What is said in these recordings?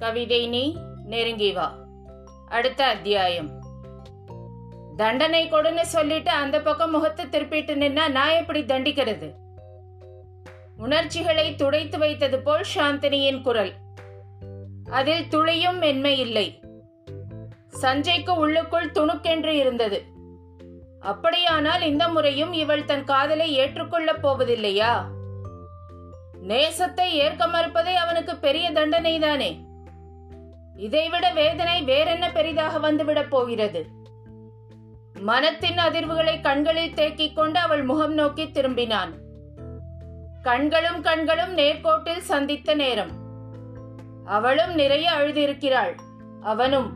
கவிதை நீ நெருங்கி வா அடுத்த அத்தியாயம் தண்டனை கொடுன்னு சொல்லிட்டு அந்த பக்கம் முகத்தை திருப்பிட்டு நின்னா நான் எப்படி தண்டிக்கிறது உணர்ச்சிகளை துடைத்து வைத்தது போல் சாந்தினியின் குரல் அதில் துளியும் மென்மை இல்லை சஞ்சய்க்கு உள்ளுக்குள் துணுக்கென்று இருந்தது அப்படியானால் இந்த முறையும் இவள் தன் காதலை ஏற்றுக்கொள்ளப் போவதில்லையா நேசத்தை ஏற்க மறுப்பதே அவனுக்கு பெரிய தண்டனைதானே இதைவிட வேதனை வேறென்ன பெரிதாக வந்துவிடப் போகிறது? மனத்தின் அதிர்வுகளை கண்களில் தேக்கிக் கொண்டு அவள் முகம் நோக்கி திரும்பினான். கண்களும் கண்களும் நேர்கோட்டில் சந்தித்த நேரம். அவளும் நிறைய அழுதிருக்கிறாள். அவனும்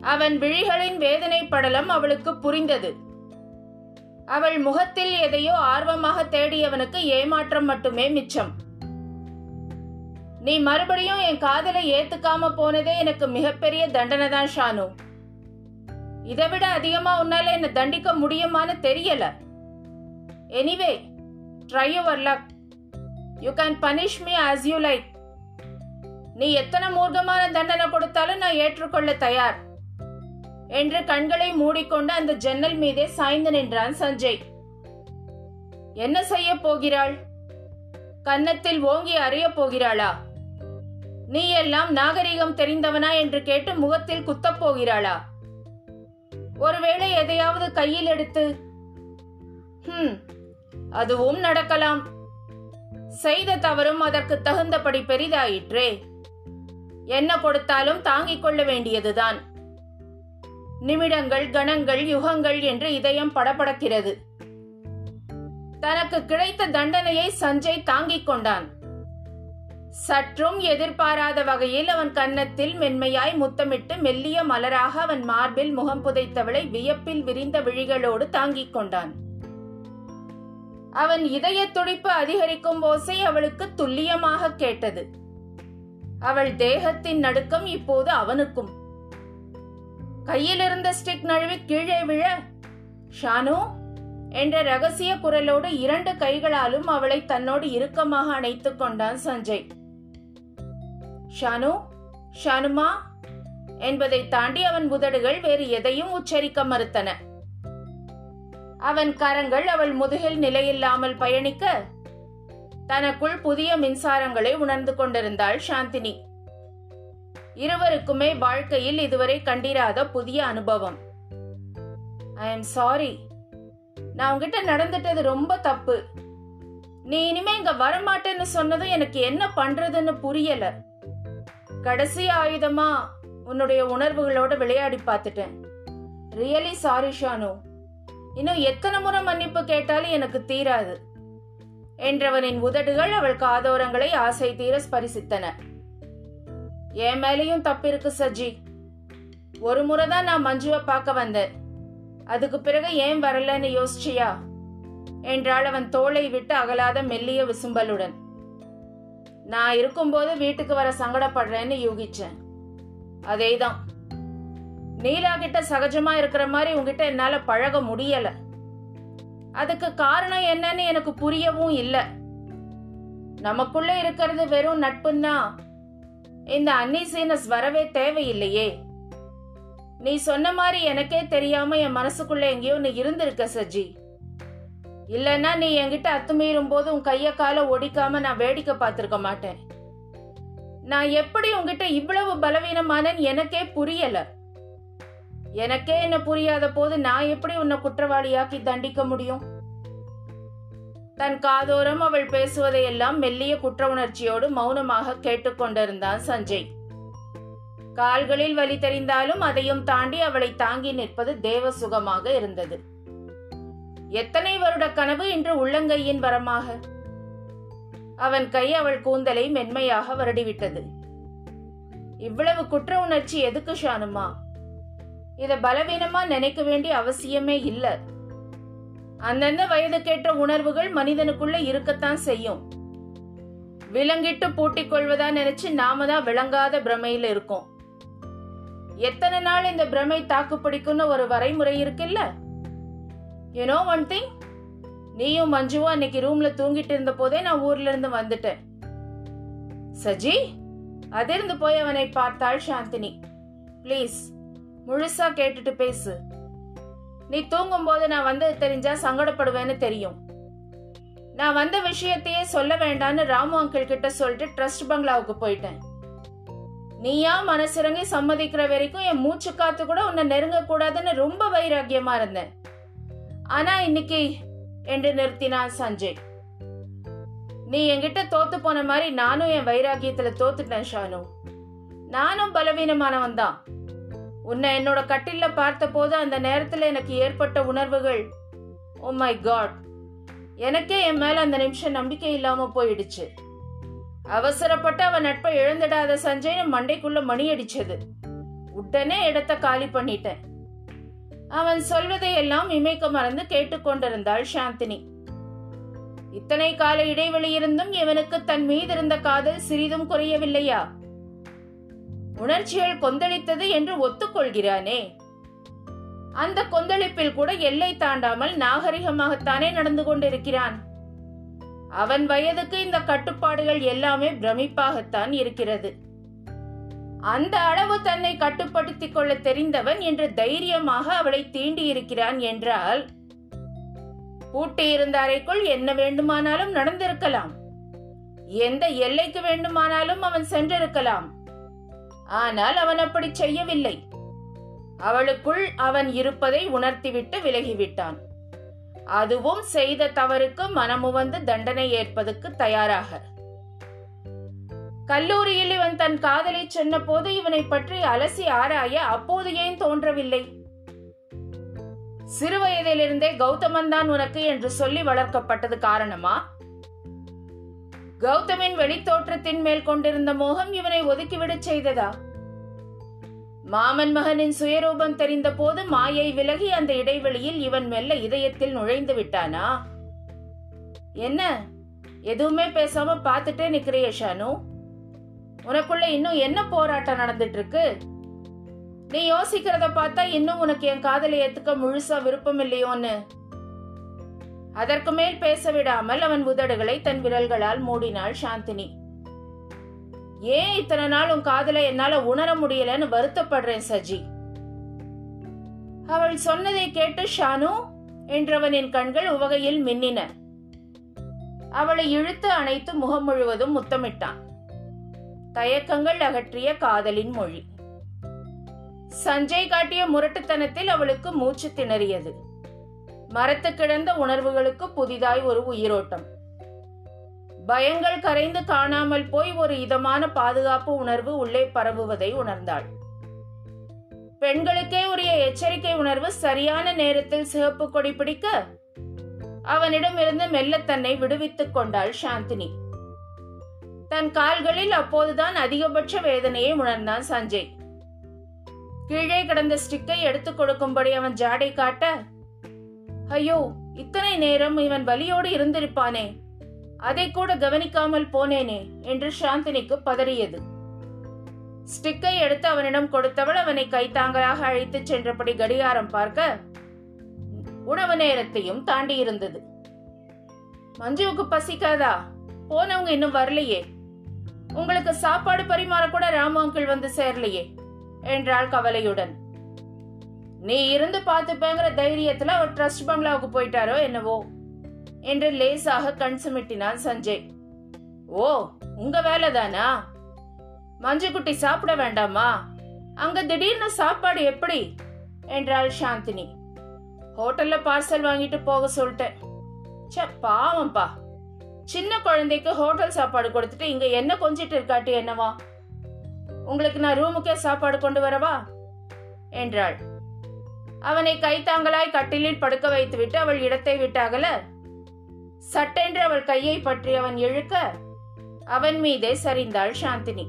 அவன் விழிகளின் வேதனை படலம் அவளுக்கு புரிந்தது. அவள் முகத்தில் எதையோ ஆர்வமாக தேடியவனுக்கு ஏமாற்றம் மட்டுமே மிச்சம். நீ மறுபடியும் என் காதலை ஏத்துக்காம போனதே எனக்கு மிகப்பெரிய தண்டனை தான் ஷானு. இதை விட அதிகமா உன்னால என்ன தண்டிக்க முடியுமான்னு தெரியல. Anyway try your luck you can punish me as you like நீ எத்தனை மூர்க்கமான தண்டனை கொடுத்தாலும் நான் ஏற்றுக்கொள்ள தயார். என்று கண்களை மூடிக்கொண்டு அந்த ஜன்னல் மீதே சாய்ந்து நின்றான் சஞ்சய். என்ன செய்ய போகிறாள்? கன்னத்தில் ஓங்கி அறிய போகிறாளா? நீ எல்லாம் நாகரிகம் தெரிந்தவனா என்று கேட்டு முகத்தில் குத்தப் போகிறாளா? ஒருவேளை எதையாவது கையில் எடுத்து ஹம் அதுவும் நடக்கலாம். செய்த தவறும் அதற்கு தகுந்தபடி பெரிதாயிற்றே. என்ன கொடுத்தாலும் தாங்கிக் கொள்ள வேண்டியதுதான். நிமிடங்கள் கணங்கள் யுகங்கள் என்று இதயம் படபடக்கிறது. தனக்கு கிடைத்த தண்டனையை சஞ்சய் தாங்கிக் கொண்டான். சற்றும் எதிர்பாராத வகையில் அவன் கன்னத்தில் மென்மையாய் முத்தமிட்டு மெல்லிய மலராக அவன் மார்பில் முகம் புதைத்தவளை வியப்பில் விரிந்த விழிகளோடு தாங்கிக் கொண்டான். அவன் இதய துடிப்பு அதிகரிக்கும் ஓசை அவளுக்கு துல்லியமாக கேட்டது. அவள் தேகத்தின் நடுக்கம் இப்போது அவனுக்கும். கையில் இருந்த ஸ்டிக் நழுவி கீழே விழ ஷானு என்ற ரகசிய குரலோடு இரண்டு கைகளாலும் அவளை தன்னோடு இறுக்கமாக அணைத்துக் கொண்டான் சஞ்சய். ஷானு ஷானுமா என்பதை தாண்டி அவன் உதடுகள் வேறு எதையும் உச்சரிக்க மறுத்தன. அவன் கரங்கள் அவள் முதுகில் நிலையில்லாமல் பயணிக்க தனக்குள் புதிய மின்சாரங்களை உணர்ந்து கொண்டிருந்தாள் சாந்தினி. இருவருக்குமே வாழ்க்கையில் இதுவரை கண்டிராத புதிய அனுபவம். I am sorry. நான் உங்ககிட்ட நடந்துட்டது ரொம்ப தப்பு. நீ இனிமே இங்க வரமாட்டேன்னு சொன்னதும் எனக்கு என்ன பண்றதுன்னு புரியல. கடைசி ஆயுதமா உன்னுடைய உணர்வுகளோட விளையாடி பார்த்துட்டேன். Really sorry Shanu. இன்னும் எத்தனை முறை மன்னிப்பு கேட்டாலும் எனக்கு தீராது. என்றவனின் உதடுகள் அவள் காதோரங்களை ஆசை தீர ஸ்பரிசித்தன. என் மேலேயும் தப்பிருக்கு சஜி. ஒரு முறை தான் நான் மஞ்சுவை பார்க்க வந்தேன். அதுக்கு பிறகு ஏன் வரலன்னு யோசிச்சியா? என்றாள் அவன் தோளை விட்டு அகலாத மெல்லிய விசும்பலுடன். நான் இருக்கும்போது வீட்டுக்கு வர சங்கடப்படுறேன்னு யூகிச்சேன். அதேதான். நீலா கிட்ட சகஜமா இருக்கிற மாதிரி உங்ககிட்ட என்னால பழக முடியல. அதுக்கு காரணம் என்னன்னு எனக்கு புரியவும் இல்லை. நமக்குள்ள இருக்கிறது வெறும் நட்புன்னா இந்த அன்னிசீனஸ் வரவே தேவையில்லையே. நீ சொன்ன மாதிரி எனக்கே தெரியாம என் மனசுக்குள்ள எங்கேயோ நீ இருந்திருக்க சஜி. இல்லைன்னா நீ என்கிட்ட அத்துமீறும் போது உன் கைய கால ஒடிக்காம நான் வேடிக்கை பார்த்துருக்க மாட்டேன். நான் எப்படி உங்ககிட்ட இவ்வளவு பலவீனமானன்னு எனக்கே புரியல. எனக்கே என்ன புரியாத போது நான் எப்படி உன்னை குற்றவாளியாக்கி தண்டிக்க முடியும்? தன் காதோரம் அவள் பேசுவதையெல்லாம் மெல்லிய குற்ற உணர்ச்சியோடு மௌனமாக கேட்டுக்கொண்டிருந்தான் சஞ்சய். கால்களில் வலி தெரிந்தாலும் அதையும் தாண்டி அவளை தாங்கி நிற்பது தேவ சுகமாக இருந்தது. எத்தனை வருட கனவு இன்று உள்ளங்கையின் வரமாக? அவன் கை அவள் கூந்தலை மென்மையாக வருடிவிட்டது. இவ்வளவு குற்ற உணர்ச்சி எதுக்கு ஷானுமா? இத பலவீனமா நினைக்க வேண்டிய அவசியமே இல்ல. அந்தந்த வயதுக்கேற்ற உணர்வுகள் மனிதனுக்குள்ள இருக்கத்தான் செய்யும். விலங்கிட்டு பூட்டிக் கொள்வதா நினைச்சு நாம தான் விளங்காத பிரமையில இருக்கோம். எத்தனை நாள் இந்த பிரமை தாக்கு பிடிக்கும்னு ஒரு வரைமுறை இருக்குல்ல? யூனோ ஒன் திங் நீயும் மஞ்சுவும் அன்னைக்கு ரூம்ல தூங்கிட்டு இருந்த போதே நான் ஊர்ல இருந்து வந்துட்டேன். சஜி அதிர்ந்து போய் அவனை பார்த்தாள் சாந்தினி. ப்ளீஸ் முழுசா கேட்டுட்டு பேசு. நீ தூங்கும் போது நான் வந்தது தெரிஞ்சா சங்கடப்படுவேன்னு தெரியும். நான் வந்த விஷயத்தையே சொல்ல வேண்டான்னு ராமு அங்கிள் கிட்ட சொல்லிட்டு ட்ரஸ்ட் பங்களாவுக்கு போயிட்டேன். நீயா மனசிறங்கி சம்மதிக்கிற வரைக்கும் என் மூச்சு காத்து கூட உன்னை நெருங்க கூடாதுன்னு ரொம்ப வைராக்கியமா இருந்தேன். ஆனா இன்னைக்கு என்று நிறுத்தினான் சஞ்சய். நீ என்கிட்ட தோத்து போன மாதிரி நானும் என் வைராகியத்துல தோத்துட்டேன் ஷானு. நானும் பலவீனமானவன் தான். உன்னை என்னோட கட்டில பார்த்த போது அந்த நேரத்துல எனக்கு ஏற்பட்ட உணர்வுகள் ஓ மை காட் எனக்கே என் மேல அந்த நிமிஷம் நம்பிக்கை இல்லாம போயிடுச்சு. அவசரப்பட்டு அவன் நட்பை இழந்துடாத சஞ்சய்னு மண்டைக்குள்ள மணி அடிச்சது உடனே இடத்த காலி பண்ணிட்டேன். அவன் சொல்வதையெல்லாம் இமைக்க மறந்து கேட்டுக்கொண்டிருந்தாள் சாந்தினி. இத்தனை கால இடைவெளி இருந்தும் இவனுக்கு தன் மீது இருந்த காதல் சிறிதும் குறையவில்லையா? உணர்ச்சிகள் கொந்தளித்தது என்று ஒத்துக்கொள்கிறானே. அந்த கொந்தளிப்பில் கூட எல்லை தாண்டாமல் நாகரிகமாகத்தானே நடந்து கொண்டிருக்கிறான். அவன் வயதுக்கு இந்த கட்டுப்பாடுகள் எல்லாமே பிரமிப்பாகத்தான் இருக்கிறது. அந்த அளவு தன்னை கட்டுப்படுத்திக் கொள்ள தெரிந்தவன் என்று தைரியமாக அவளை தீண்டியிருக்கிறான் என்றால் பூட்டியிருந்த அறைக்குள் என்ன வேண்டுமானாலும் நடந்திருக்கலாம். எந்த எல்லைக்கு வேண்டுமானாலும் அவன் சென்றிருக்கலாம். ஆனால் அவன் அப்படி செய்யவில்லை. அவளுக்குள் அவன் இருப்பதை உணர்த்திவிட்டு விலகிவிட்டான். அதுவும் செய்த தவறுக்கு மனமுவந்து தண்டனை ஏற்பதற்கு தயாராக. கல்லூரியில் இவன் தன் காதலை சொன்னபோது இவனை பற்றி அலசி ஆராய அப்போது ஏன் தோன்றவில்லை? சிறுவயதிலிருந்தே கௌதமன் தான் உனக்கு என்று சொல்லி வளர்க்கப்பட்டது காரணமா? கௌதமின் வெளித்தோற்றத்தின் மேல் கொண்டிருந்த மோகம் இவனை ஒதுக்கிவிடச் செய்ததா? மாமன் மகனின் சுயரூபம் தெரிந்த போது மாயை விலகி அந்த இடைவெளியில் இவன் மெல்ல இதயத்தில் நுழைந்து விட்டானா? என்ன? எதுவுமே பேசாம பார்த்துட்டே நிக்கிறிய ஷானு. உனக்குள்ள இன்னும் என்ன போராட்டம் நடந்துட்டு இருக்கு நீ யோசிக்கிறத பார்த்தா இன்னும் உனக்கு என் காதலை ஏத்துக்க முழுசா விருப்பம் இல்லையோன்னு. அதற்கு மேல் பேச விடாமல் அவன் உதடுகளை தன் விரல்களால் மூடினாள் சாந்தினி. ஏன் இத்தனை நாள் உன் காதலை என்னால உணர முடியலன்னு வருத்தப்படுறேன் சஜி. அவள் சொன்னதை கேட்டு ஷானு என்றவனின் கண்கள் உவகையில் மின்னின. அவளை இழுத்து அணைத்து முகம் முழுவதும் முத்தமிட்டான். தயக்கங்கள் அகற்றிய காதலின் மொழி. சஞ்சய் காட்டிய முரட்டுத்தனத்தில் அவளுக்கு மூச்சு திணறியது. மரத்து கிடந்த உணர்வுகளுக்கு புதிதாய் ஒரு உயிரோட்டம். பயங்கள் கரைந்து காணாமல் போய் ஒரு இதமான பாதுகாப்பு உணர்வு உள்ளே பரவுவதை உணர்ந்தாள். பெண்களுக்கே உரிய எச்சரிக்கை உணர்வு சரியான நேரத்தில் சிவப்பு கொடி பிடிக்க அவனிடமிருந்து மெல்ல தன்னை விடுவித்துக் கொண்டாள் சாந்தினி. தன் கால்களில் அப்போதுதான் அதிகபட்ச வேதனையை உணர்ந்தான் சஞ்சய். கீழே கிடந்த ஸ்டிக்கை எடுத்துக் கொடுக்கும்படி அவன் ஜாடை காட்ட ஐயோ இத்தனை நேரம் இவன் வலியோடு இருந்திருப்பானே. அதை கூட கவனிக்காமல் போனேனே என்று சாந்தினிக்கு பதறியது. ஸ்டிக்கை எடுத்து அவனிடம் கொடுத்தவள் அவனை கைத்தாங்கலாக அழைத்துச் சென்றபடி கடிகாரம் பார்க்க உணவு நேரத்தையும் தாண்டி இருந்தது மஞ்சுவுக்கு பசிக்காதா? போனவங்க இன்னும் வரலையே. உங்களுக்கு சாப்பாடு பரிமாற கூட ராமு அங்கிள் வந்து சேரலையே என்றாள் கவலையுடன். நீ இருந்து பார்த்துப்பேங்கிற தைரியத்துல அவர் ட்ரஸ்ட் பங்களாவுக்கு போயிட்டாரோ என்னவோ என்று லேசாக கண் சுமிட்டினான் சஞ்சய். ஓ உங்க வேலைதானா? மஞ்சுக்குட்டி சாப்பிட வேண்டாமா? அங்க திடீர்னு சாப்பாடு எப்படி? என்றாள் சாந்தினி. ஹோட்டல்ல பார்சல் வாங்கிட்டு போக சொல்லிட்டேன். ச்சே பாவம்பா. சின்ன குழந்தைக்கு ஹோட்டல் சாப்பாடு கொடுத்துட்டு இங்க என்ன கொஞ்சிட்டு இருக்காட்டி என்னவா? உங்களுக்கு நான் ரூமுக்கே சாப்பாடு கொண்டு வரவா? என்றாள். அவனை கைத்தாங்களாய் கட்டிலில் படுக்க வைத்துவிட்டு அவள் இடத்தை விட்டாகல சட்டென்று அவள் கையை பற்றி அவன் இழுக்க அவன் மீதே சரிந்தாள் சாந்தினி.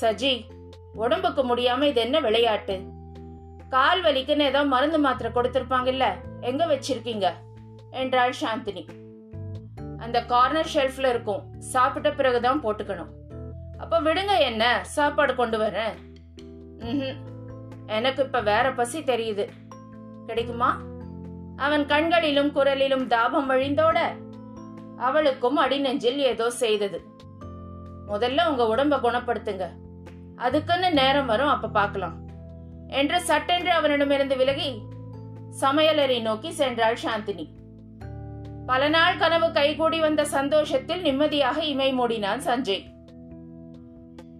சஜி உடம்புக்கு முடியாம இது என்ன விளையாட்டு? கால் வலிக்குன்னு ஏதோ மருந்து மாத்திரை கொடுத்திருப்பாங்கல்ல எங்க வச்சிருக்கீங்க? என்றாள் சாந்தினி. அந்த கார்னர் ஷெல்ஃப்ல இருக்கும். சாப்பிட்ட பிறகுதான் போட்டுக்கணும். அப்போ விடுங்க என்ன சாப்பாடு கொண்டு வரேன். ம்ஹும். எனக்கு இப்போ வேற பசி தெரியுது. கிடைக்குமா? அவன் கண்களிலும் குரலிலும் தாபம் வழிந்தோட அவளுக்கும் அடிநெஞ்சில் ஏதோ செய்தது. முதல்ல உங்க உடம்ப குணப்படுத்துங்க. அதுக்குன்னு நேரம் வரும் அப்ப பார்க்கலாம். என்று சட்டென்று அவனிடமிருந்து விலகி சமையலறை நோக்கி சென்றாள் சாந்தினி. பல நாள் கனவு கைகூடி வந்த சந்தோஷத்தில் நிம்மதியாக இமை மூடினான் சஞ்சய்.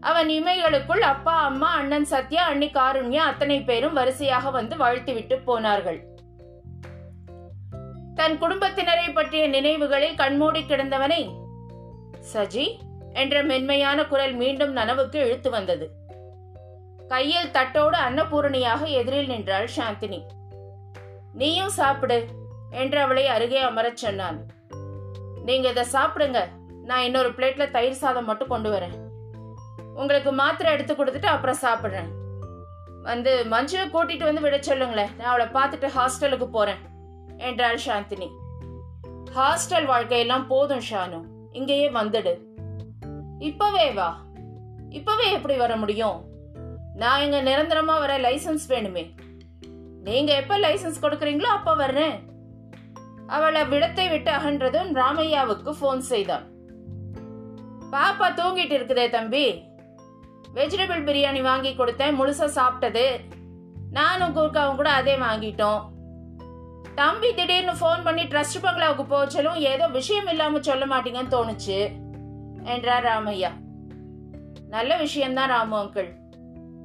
அவன் இமைகளுக்குள் அப்பா அம்மா அண்ணன் சத்யா அண்ணி காருண்யா அத்தனை பேரும் வரிசையாக வந்து வாழ்த்துவிட்டு போனார்கள். தன் குடும்பத்தினரை பற்றிய நினைவுகளில் கண்மூடி கிடந்தவனை சஜி என்ற மென்மையான குரல் மீண்டும் நனவுக்கு இழுத்து வந்தது. கையில் தட்டோடு அன்னபூரணியாக எதிரில் நின்றாள் சாந்தினி. நீயும் சாப்பிடு. என்று அவளை அருகே அமரச் சொன்னான் நீங்க இதை சாப்பிடுங்க. நான் இன்னொரு பிளேட்ல தயிர் சாதம் மட்டும் கொண்டு வரேன். உங்களுக்கு மாத்திரை எடுத்து கொடுத்துட்டு அப்புறம் சாப்பிடுறேன். வந்து மஞ்சுவை கூட்டிட்டு வந்து விட சொல்லுங்களேன். நான் அவளை பார்த்துட்டு ஹாஸ்டலுக்கு போறேன் என்றாள் சாந்தினி. ஹாஸ்டல் வாழ்க்கையெல்லாம் போதும் ஷானு. இங்கேயே வந்துடு. இப்பவே வா. இப்பவே எப்படி வர முடியும்? நான் இங்க நிரந்தரமா வர லைசன்ஸ் வேணுமே. நீங்க எப்ப லைசன்ஸ் கொடுக்குறீங்களோ அப்ப வர்றேன். அவள் அவ்விடத்தை விட்டு அகன்றதும் ராமையாவுக்கு போன் செய்தான். பாப்பா தூங்கிட்டு இருக்குதே தம்பி. வெஜிடபிள் பிரியாணி வாங்கி கொடுத்தேன் முழுசா சாப்பிட்டது. நானும் கூர்க்காவும் கூட அதே வாங்கிட்டோம். தம்பி திடீர்னு ஃபோன் பண்ணி ட்ரஸ்ட் பங்களாவுக்கு போச்சலும் ஏதோ விஷயம் இல்லாம சொல்ல மாட்டீங்கன்னு தோணுச்சு என்றார் ராமையா. நல்ல விஷயம்தான் ராமு அங்கிள்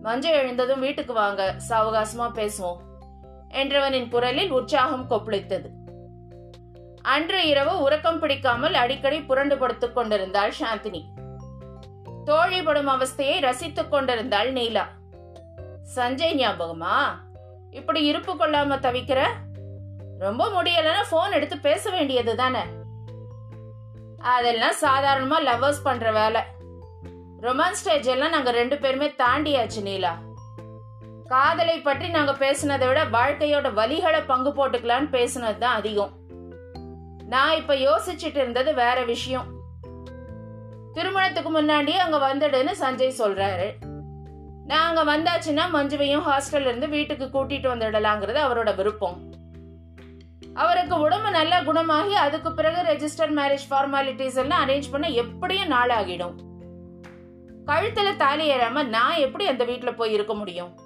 மஞ்சள் எழுந்ததும் வீட்டுக்கு வாங்க சாவகாசமா பேசுவோம் என்றவனின் குரலில் உற்சாகம் கொப்பளித்தது. அன்று இரவு உறக்கம் பிடிக்காமல் அடிக்கடி புரண்டு படுத்துக் கொண்டிருந்தாள் சாந்தினி. தோழிப்படும் அவஸ்தையை ரசித்துக் கொண்டிருந்தாள் நீலா. சஞ்சய் ஞாபகமா? இப்படி இருப்பு கொள்ளாம தவிக்கிற? ரொம்ப முடியலன்னா போன் எடுத்து பேச வேண்டியது தானே? அதெல்லாம் சாதாரணமா லவ்வர்ஸ் பண்ற வேலை. ரொமான்ஸ் ஸ்டேஜ் எல்லாம் நாங்க ரெண்டு பேருமே தாண்டியாச்சு நீலா. காதலை பற்றி நாங்க பேசினதை விட வாழ்க்கையோட வலிகளை பங்கு போட்டுக்கலான்னு பேசினது தான் அதிகம். நான் இப்ப யோசிச்சுட்டு இருந்தது வேற விஷயம். திருமணத்துக்கு முன்னாடியே அங்க வந்துடுன்னு சஞ்சய் சொல்றாரு. நான் அங்க வந்தாச்சுன்னா மஞ்சுவையும் ஹாஸ்டல்ல இருந்து வீட்டுக்கு கூட்டிட்டு வந்துடலாங்கிறது அவரோட விருப்பம். அவருக்கு உடம்பு நல்லா குணமாகி அதுக்கு பிறகு ரெஜிஸ்டர் மேரேஜ் ஃபார்மாலிட்டிஸ் எல்லாம் அரேஞ்ச் பண்ண எப்படியும் நாள் ஆகிடும் கழுத்துல தாலி ஏறாம நான் எப்படி அந்த வீட்டுல போய் இருக்க முடியும்?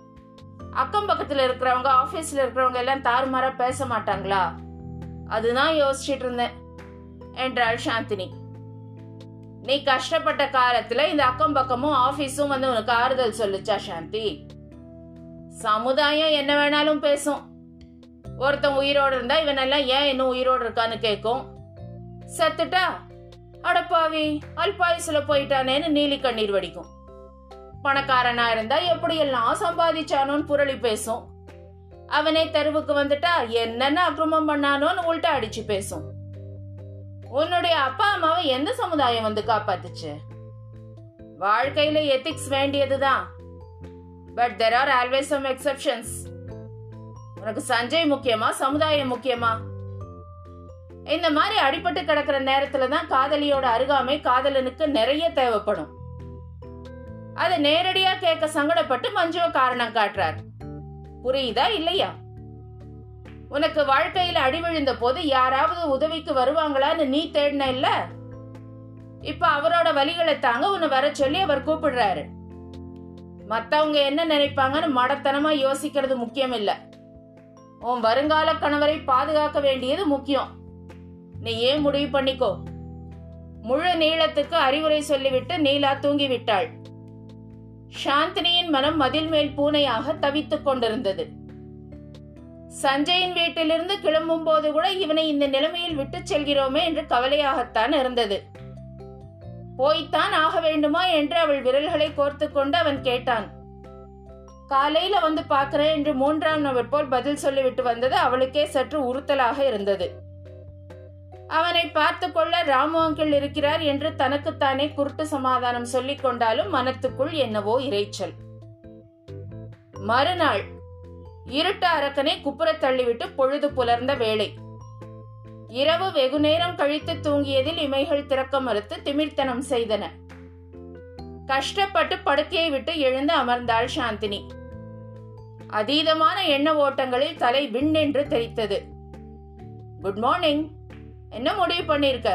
அக்கம் பக்கத்துல இருக்கிறவங்க ஆபீஸ்ல இருக்கிறவங்க எல்லாம் தாறுமாறா பேச மாட்டாங்களா? அதுதான் யோசிச்சுட்டு இருந்தேன் என்றாள் சாந்தினி. நீ கஷ்டப்பட்ட காலத்துல இந்த அக்கம் பக்கமும் ஆபீஸும் வந்து உனக்கு ஆறுதல் சொல்லுச்சா சாந்தி? சமுதாயம் என்ன வேணாலும் பேசும். ஒருத்தன் உயிரோடு இருந்தா இவனெல்லாம் ஏன் இன்னும் உயிரோடு இருக்கான்னு கேட்கும். செத்துட்டா? அடப்பாவி அல்பாயுசுல போயிட்டானேன்னு நீலி கண்ணீர் வடிக்கும். பணக்காரனா இருந்தா எப்படியெல்லாம் சம்பாதிச்சானோன்னு புரளி பேசும். அவனே தெருவுக்கு வந்துட்டா என்னென்ன அக்கிரமம் பண்ணானோன்னு உள்டா அடிச்சு பேசும். உன்னுடைய அப்பா அம்மாவை எந்த சமுதாயம் வந்து காப்பாத்துச்சு? வாழ்க்கையில எத்திக்ஸ் வேண்டியதுதான். But there are always some exceptions உனக்கு சஞ்சய் முக்கியமா சமுதாயம் முக்கியமா? இந்த மாதிரி அடிபட்டு கிடக்கிற நேரத்துல தான் காதலியோட அருகாமை காதலனுக்கு நிறைய தேவைப்படும். அதை நேரடியா கேட்க சங்கடப்பட்டு மஞ்சுவ காரணம் காட்டுறார். புரியுதா இல்லையா? உனக்கு வாழ்க்கையில அடி விழுந்த போது யாராவது உதவிக்கு வருவாங்களான்னு நீ தேடின இல்ல? இப்ப அவரோட வழிகளை தாங்க உன்னை வர சொல்லி அவர் கூப்பிடுறாரு. மத்தவங்க என்ன நினைப்பாங்கன்னு மடத்தனமா யோசிக்கிறது முக்கியம் இல்ல உன் வருங்கால கணவரை பாதுகாக்க வேண்டியது முக்கியம். நீ ஏன் முடிவு பண்ணிக்கோ? முழு நீளத்துக்கு அறிவுரை சொல்லிவிட்டு நீலா தூங்கிவிட்டாள். சாந்தினியின் மனம் மதில் மேல் பூனையாக தவித்துக் கொண்டிருந்தது. சஞ்சயின் வீட்டிலிருந்து கிளம்பும் போது கூட இவனை இந்த நிலைமையில் விட்டுச் செல்கிறோமே என்று கவலையாகத்தான் இருந்தது. போய்த்தான் ஆக வேண்டுமா? என்று அவள் விரல்களை கோர்த்து கொண்டு அவன் கேட்டான். காலையில வந்து பார்க்கிறேன் என்று மூன்றாம் நபர் போல் பதில் சொல்லிவிட்டு வந்தது அவளுக்கே சற்று உறுத்தலாக இருந்தது. அவனை பார்த்து கொள்ள ராமு அங்கிள் இருக்கிறார் என்று தனக்குத்தானே குருட்டு சமாதானம் சொல்லிக் கொண்டாலும் மனத்துக்குள் என்னவோ இரைச்சல் மறுநாள் இருட்டு அரக்கனை குப்புறத் தள்ளிவிட்டு பொழுது புலர்ந்த வேளை. இரவு வெகு நேரம் கழித்து தூங்கியதில் இமைகள் திறக்க மறுத்து திமிர்த்தனம் செய்தன. கஷ்டப்பட்டு படுக்கையை விட்டு எழுந்து அமர்ந்தாள் சாந்தினி. அதீதமான எண்ண ஓட்டங்களில் தலை விண்ணென்று தெரித்தது. Good morning. என்ன முடிவு பண்ணிருக்க?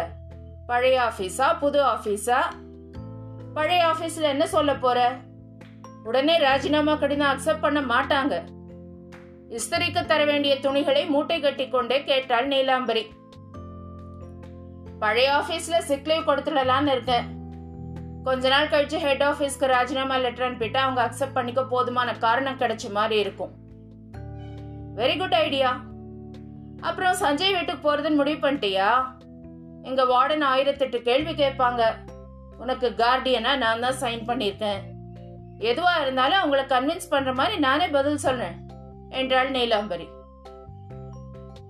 பழைய ஆபீஸா புது ஆபீஸா? பழைய ஆபீஸ்ல என்ன சொல்ல போற? உடனே ராஜினாமா கடிதம் அக்செப்ட் பண்ண மாட்டாங்க. இஸ்திரிக்கு தர வேண்டிய துணிகளை மூட்டை கட்டி கொண்டே கேட்டாள் நீலாம்பரி. பழைய ஆபீஸ்ல சிக் லீவ் கொடுத்துடலான்னு இருக்கேன். கொஞ்ச நாள் கழிச்சு ஹெட் ஆபீஸ்க்கு ராஜினாமா லெட்டர் அனுப்பிட்டு அவங்க அக்செப்ட் பண்ணிக்க போதுமான காரணம் கிடைச்ச மாதிரி இருக்கும். வெரி குட் ஐடியா அப்புறம் சஞ்சய் வீட்டுக்கு போறதுன்னு முடிவு பண்ணிட்டியா? எங்க வார்டன் ஆயிரத்தெட்டு கேள்வி கேட்பாங்க. உனக்கு கார்டியனா நான் தான் சைன் பண்ணியிருக்கேன். எதுவா இருந்தாலும் அவங்கள கன்வின்ஸ் பண்ற மாதிரி நானே பதில் சொல்றேன் என்றாள் நீலாம்பரி.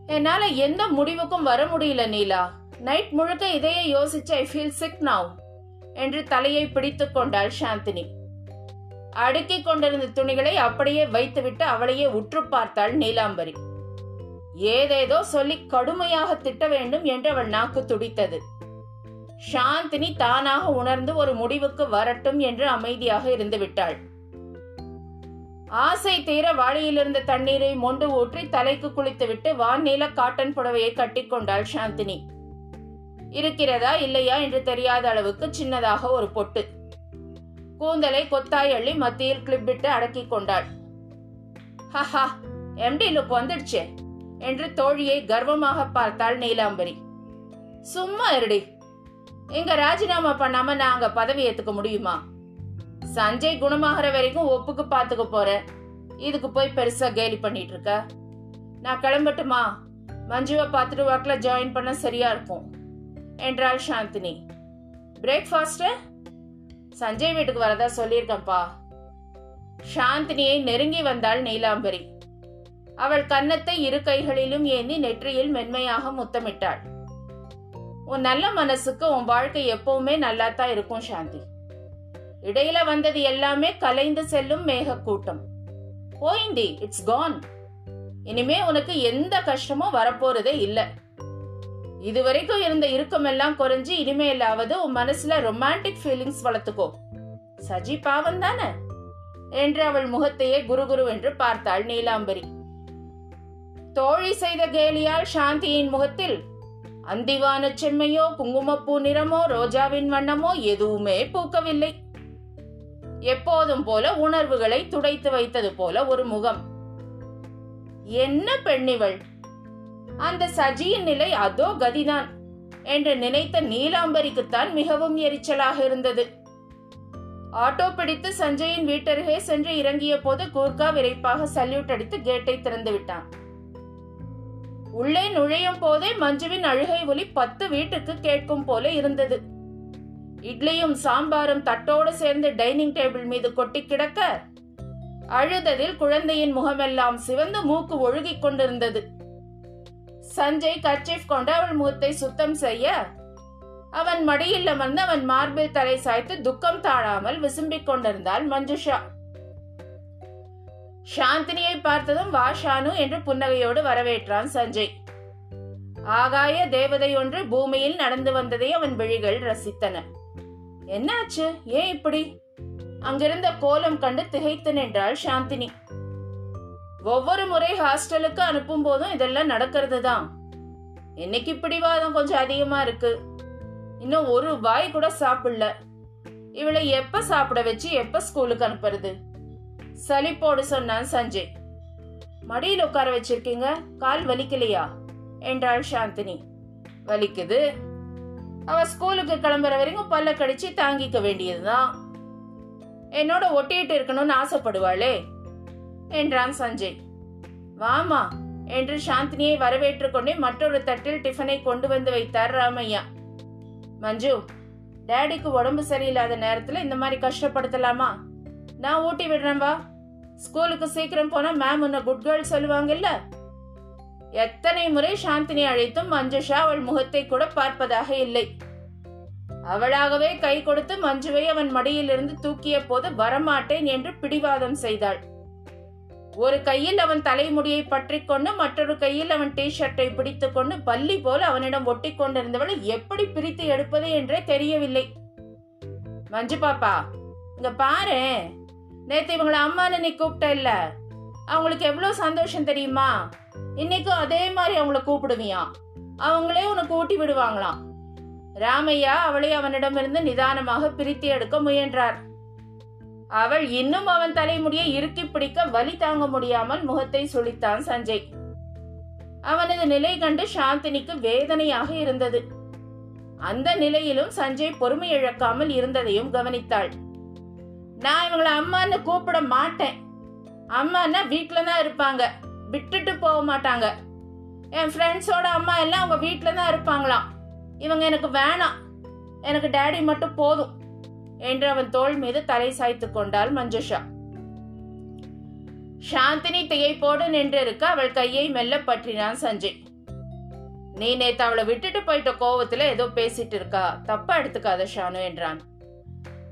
என்னால எந்த முடிவுக்கும் வர முடியல நீலா. நைட் முழுக்க இதையே யோசிச்சு ஐ ஃபீல் சிக் நவ் என்று தலையை பிடித்து கொண்டாள் சாந்தினி. அடுக்கிக் கொண்டிருந்த துணிகளை அப்படியே வைத்துவிட்டு அவளையே உற்று பார்த்தாள் நீலாம்பரி. ஏதேதோ சொல்லி கடுமையாக திட்ட வேண்டும் என்று அவள் நாக்கு துடித்தது. சாந்தினி தானாக உணர்ந்து ஒரு முடிவுக்கு வரட்டும் என்று அமைதியாக இருந்து விட்டாள். ஆசை தீர வாளியிலிருந்த தண்ணீரை மொண்டு ஊற்றி தலைக்கு குளித்துவிட்டு வான்நீல காட்டன் புடவையை கட்டிக்கொண்டாள் சாந்தினி. இருக்கிறதா இல்லையா என்று தெரியாத அளவுக்கு சின்னதாக ஒரு பொட்டு. கூந்தலை கொத்தாய் அள்ளி மத்தியில் கிளிப்பிட்டு அடக்கிக் கொண்டாள். ஹஹா எம்டி லுக் வந்துடுச்சே. என்று தோழியை கர்வமாக பார்த்தாள் நீலாம்பரி. சும்மா இருடி. எங்க ராஜினாமா பண்ணாம நான் அங்க பதவி ஏத்துக்க முடியுமா? சஞ்சய் குணமாகற வரைக்கும் ஒப்புக்கு பாத்துக்க போறேன் இதுக்கு போய் பெருசா கேலி பண்ணிட்டு இருக்க நான் கிளம்பட்டுமா? மஞ்சுவை பார்த்துட்டு ஒர்க்ல ஜாயின் பண்ண சரியா இருக்கும். என்றாள் சாந்தினி. பிரேக்ஃபாஸ்ட் சஞ்சய் வீட்டுக்கு வரதா சொல்லியிருக்கேன்ப்பா. சாந்தினியை நெருங்கி வந்தாள் நீலாம்பரி. அவள் கன்னத்தை இரு கைகளிலும் ஏந்தி நெற்றியில் மென்மையாக முத்தமிட்டாள். உன் நல்ல மனசுக்கு உன் வாழ்க்கை எப்பவுமே நல்லாத்தான் இருக்கும் சாந்தி. இடையில வந்தது எல்லாமே கலைந்து செல்லும் மேக கூட்டம் போயிண்டி இட்ஸ் கான் இனிமே உனக்கு எந்த கஷ்டமும் வரப்போறதே இல்ல. இதுவரைக்கும் இருந்த இறுக்கமெல்லாம் குறைஞ்சு இனிமேலாவது உன் மனசுல ரொமான்டிக் ஃபீலிங்ஸ் வளர்த்துக்கோ. சஜி பாவம் தானே? என்று அவள் முகத்தையே குருகுரு என்று பார்த்தாள் நீலாம்பரி. தோழி செய்த கேலியால் சாந்தியின் முகத்தில் அந்திவான செம்மையோ குங்குமப்பூ நிறமோ ரோஜாவின் வண்ணமோ எதுவுமே பூக்கவில்லை. எப்போதும் போல உணர்வுகளை துடைத்து வைத்தது போல ஒரு முகம். என்ன பெண்ணிவள்? அந்த சஜியின் நிலை அதோ கதிதான் என்று நினைத்த நீலாம்பரிக்குத்தான் மிகவும் எரிச்சலாக இருந்தது. ஆட்டோ பிடித்து சஞ்சயின் வீட்டருகே சென்று இறங்கிய போது கூர்கா விரைப்பாக சல்யூட் அடித்து கேட்டை திறந்து விட்டான். உள்ளே நுழையும் போதே மஞ்சுவின் அழுகை ஒலி பத்து வீட்டுக்கு கேட்கும் போல இருந்தது. இட்லியும் சாம்பாரும் தட்டோடு சேர்ந்து டைனிங் டேபிள் மீது கொட்டி கிடக்க அழுததில் குழந்தையின் முகமெல்லாம் சிவந்து மூக்கு ஒழுகிக் கொண்டிருந்தது. சஞ்சய் கர்ச்சிஃப் கொண்டு அவள் முகத்தை சுத்தம் செய்ய அவன் மடியில் அமர்ந்து அவன் மார்பில் தலை சாய்த்து துக்கம் தாழாமல் விசும்பிக் கொண்டிருந்தாள் மஞ்சுஷா. சாந்தினியை பார்த்ததும் வா ஷானு என்று புன்னகையோடு வரவேற்றான் சஞ்சய். ஆகாய தேவதை ஒன்று பூமியில் நடந்து வந்ததை அவன் விழிகள் ரசித்தன. என்னாச்சு? ஏன் இப்படி? அங்கிருந்த கோலம் கண்டு திகைத்து நின்றாள் சாந்தினி. ஒவ்வொரு முறை ஹாஸ்டலுக்கு அனுப்பும் போதும் இதெல்லாம் நடக்கிறது தான் இன்னைக்கு பிடிவாதம் கொஞ்சம் அதிகமா இருக்கு. இன்னும் ஒரு வாய் கூட சாப்பிடல. இவளை எப்ப சாப்பிட வச்சு எப்ப ஸ்கூலுக்கு அனுப்புறது? சலிப்போடு சொன்னான் சஞ்சய். மடியில் உட்கார வச்சிருக்கீங்க? கால் வலிக்கலையா? என்றாள் சாந்தினி. வலிக்குது. அவ ஸ்கூலுக்கு கிளம்புற வரைக்கும் பல்ல கடிச்சு தாங்கிக்க வேண்டியதுதான். என்னோட ஒட்டிட்டு இருக்கணும்னு ஆசைப்படுவாளே என்றான் சஞ்சய். வாமா என்று சாந்தினியை வரவேற்று கொண்டே மற்றொரு தட்டில் டிஃபனை கொண்டு வந்து வைத்தார் ராமையா. மஞ்சு டேடிக்கு உடம்பு சரியில்லாத நேரத்துல இந்த மாதிரி கஷ்டப்படுத்தலாமா? நான் ஊட்டி விடுறேன் வா. ஸ்கூலுக்கு சீக்கிரம் போனா மேம் உன்னை குட் கேர்ள் சொல்லுவாங்கல்ல? எத்தனை முறை சாந்தினி அழைத்தும் மஞ்சுஷா அவள் முகத்தை கூட பார்ப்பதாக இல்லை. அவளாகவே கை கொடுத்து மஞ்சுவை அவன் மடியிலிருந்து தூக்கிய போது வரமாட்டேன் என்று பிடிவாதம் செய்தாள். ஒரு கையில் அவன் தலைமுடியை பற்றி கொண்டு மற்றொரு கையில் அவன் டி ஷர்ட்டை பிடித்து கொண்டு பள்ளி போல அவனிடம் ஒட்டி கொண்டிருந்தவளை எப்படி பிரித்து எடுப்பது என்றே தெரியவில்லை. மஞ்சு பாப்பா இங்க பாரு நேற்று இவங்களை அம்மான்னு நீ கூப்பிட்ட இல்ல. அவங்களுக்கு எவ்வளோ சந்தோஷம் தெரியுமா? இன்னைக்கும் அதே மாதிரி அவங்கள கூப்பிடுவியா? அவங்களே உனக்கு ஊட்டி விடுவாங்களாம். ராமையா அவளை அவனிடமிருந்து நிதானமாக பிரித்து எடுக்க முயன்றார். அவள் இன்னும் அவன் தலைமுடியை இறுக்கி பிடிக்க வலி தாங்க முடியாமல் முகத்தை சுளித்தான் சஞ்சய். அவனது நிலை கண்டு சாந்தினிக்கு வேதனையாக இருந்தது. அந்த நிலையிலும் சஞ்சய் பொறுமை இழக்காமல் இருந்ததையும் கவனித்தாள். நான் இவங்களை அம்மான்னு கூப்பிட மாட்டேன். அம்மான்னா வீட்டில் தான் இருப்பாங்க. விட்டுட்டு போக மாட்டாங்க. என் ஃப்ரெண்ட்ஸோட அம்மா எல்லாம் அவங்க வீட்டில் தான் இருப்பாங்களாம். இவங்க எனக்கு வேணாம். எனக்கு டேடி மட்டும் போதும் என்று அவன் தோள் மீது தலை சாய்த்து கொண்டாள் மஞ்சுஷா. சாந்தினி திகைப்போடு நின்றிருக்க அவள் கையை மெல்ல பற்றினான் சஞ்சய். நீ நேத்து அவளை விட்டுட்டு போயிட்ட கோவத்துல ஏதோ பேசிட்டு இருக்கா? தப்பா எடுத்துக்காத ஷானு என்றான்.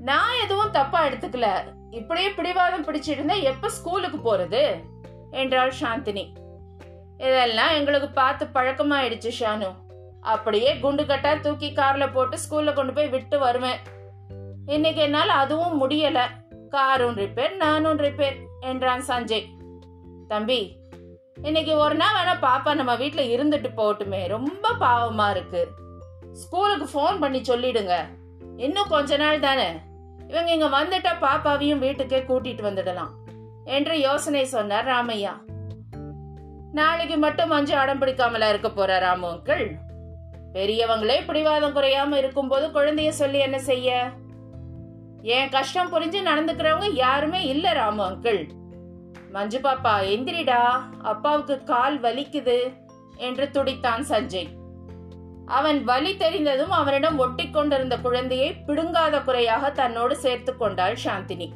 நான் எதுவும் தப்பா எடுத்துக்கல. இப்படியே பிடிவாதம் பிடிச்சிருந்தா எப்ப ஸ்கூலுக்கு போறது? என்றாள் சாந்தினி. இதெல்லாம் எங்களுக்கு பார்த்து பழக்கமாயிடுச்சு ஷானு. அப்படியே குண்டு கட்டா தூக்கி கார்ல போட்டு ஸ்கூல்ல கொண்டு போய் விட்டு வருவேன். இன்னைக்கு என்னால் அதுவும் முடியல. காரும் ரிப்பேர் நானும் ரிப்பேர் என்றான் சஞ்சய். தம்பி இன்னைக்கு ஒரு நாள் வேணா பாப்பா நம்ம வீட்டில் இருந்துட்டு போகட்டுமே. ரொம்ப பாவமா இருக்கு. ஸ்கூலுக்கு ஃபோன் பண்ணி சொல்லிடுங்க. இன்னும் கொஞ்ச நாள் தானே? இவங்க இங்க வந்துட்டா பாப்பாவையும் வீட்டுக்கே கூட்டிட்டு வந்துடலாம் என்று யோசனை சொன்னார் ராமையா. நாளைக்கு மட்டும் மஞ்சு அடம் பிடிக்காமலா இருக்க போற ராமு அங்கிள்? பெரியவங்களே பிடிவாதம் குறையாம இருக்கும்போது குழந்தைய சொல்லி என்ன செய்ய? என் கஷ்டம் புரிஞ்சு நடந்துக்கிறவங்க யாருமே இல்ல ராமு அங்கிள். மஞ்சு பாப்பா எந்திரிடா. அப்பாவுக்கு கால் வலிக்குது என்று துடித்தான் சஞ்சய். அவன் வலி தெரிந்ததும் அவனிடம் ஒட்டி கொண்டிருந்த குழந்தையை பிடுங்காத குறையாக தன்னோடு சேர்த்து கொண்டாள் சாந்தினி.